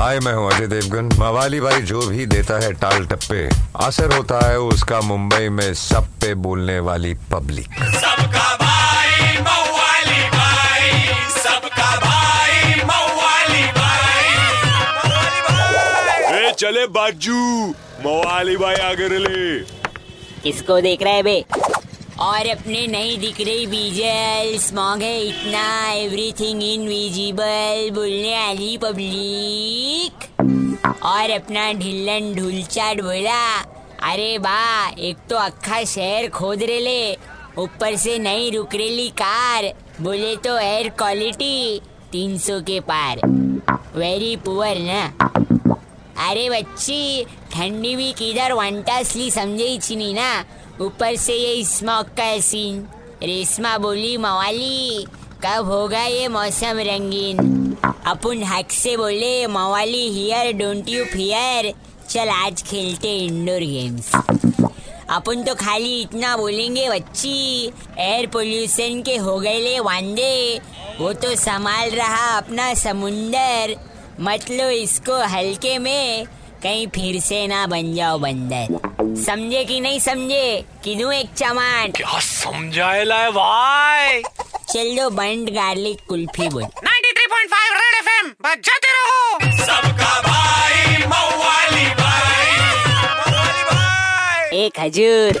हाय मैं हूँ अजय देवगन। मवाली भाई जो भी देता है टाल टप्पे। असर होता है उसका मुंबई में सब पे बोलने वाली पब्लिक। सबका भाई मवाली भाई। सबका भाई मवाली भाई। ए चले बाजू। मवाली भाई आगे ले किसको देख रहा है बे? और अपने नहीं दिख रही बीजल स्मॉग है इतना एवरीथिंग इनविजिबल बोलने वाली पब्लिक और अपना ढिल्लन ढुलचाट बोला, अरे बा एक तो अखा शहर खोद रेले, ऊपर से नहीं रुक रेली कार, बोले तो एयर क्वालिटी 300 के पार। वेरी पुअर ना? अरे बच्ची, ठंडी भी किधर वंटासली समझे ही ना? ऊपर से ये स्मोक का सीन रेशमा बोली, मवाली, कब होगा ये मौसम रंगीन? अपन हक से बोले, मवाली हियर डोंट यू फियर चल, आज खेलते इंडोर गेम्स अपन तो खाली इतना बोलेंगे, बच्ची एयर पोल्यूशन के हो गए ले वांदे। वो तो संभाल रहा अपना समुंदर। मत लो इसको हल्के में। कहीं फिर से ना बन जाओ बंदर। समझे कि नहीं समझे? कि दूँ एक चमाट? क्या समझाएला है भाई? चल दो बंड गार्लिक कुल्फी बोल। 93.5 रेड एफएम बजाते रहो। सबका भाई मवाली भाई। मवाली भाई एक हजूर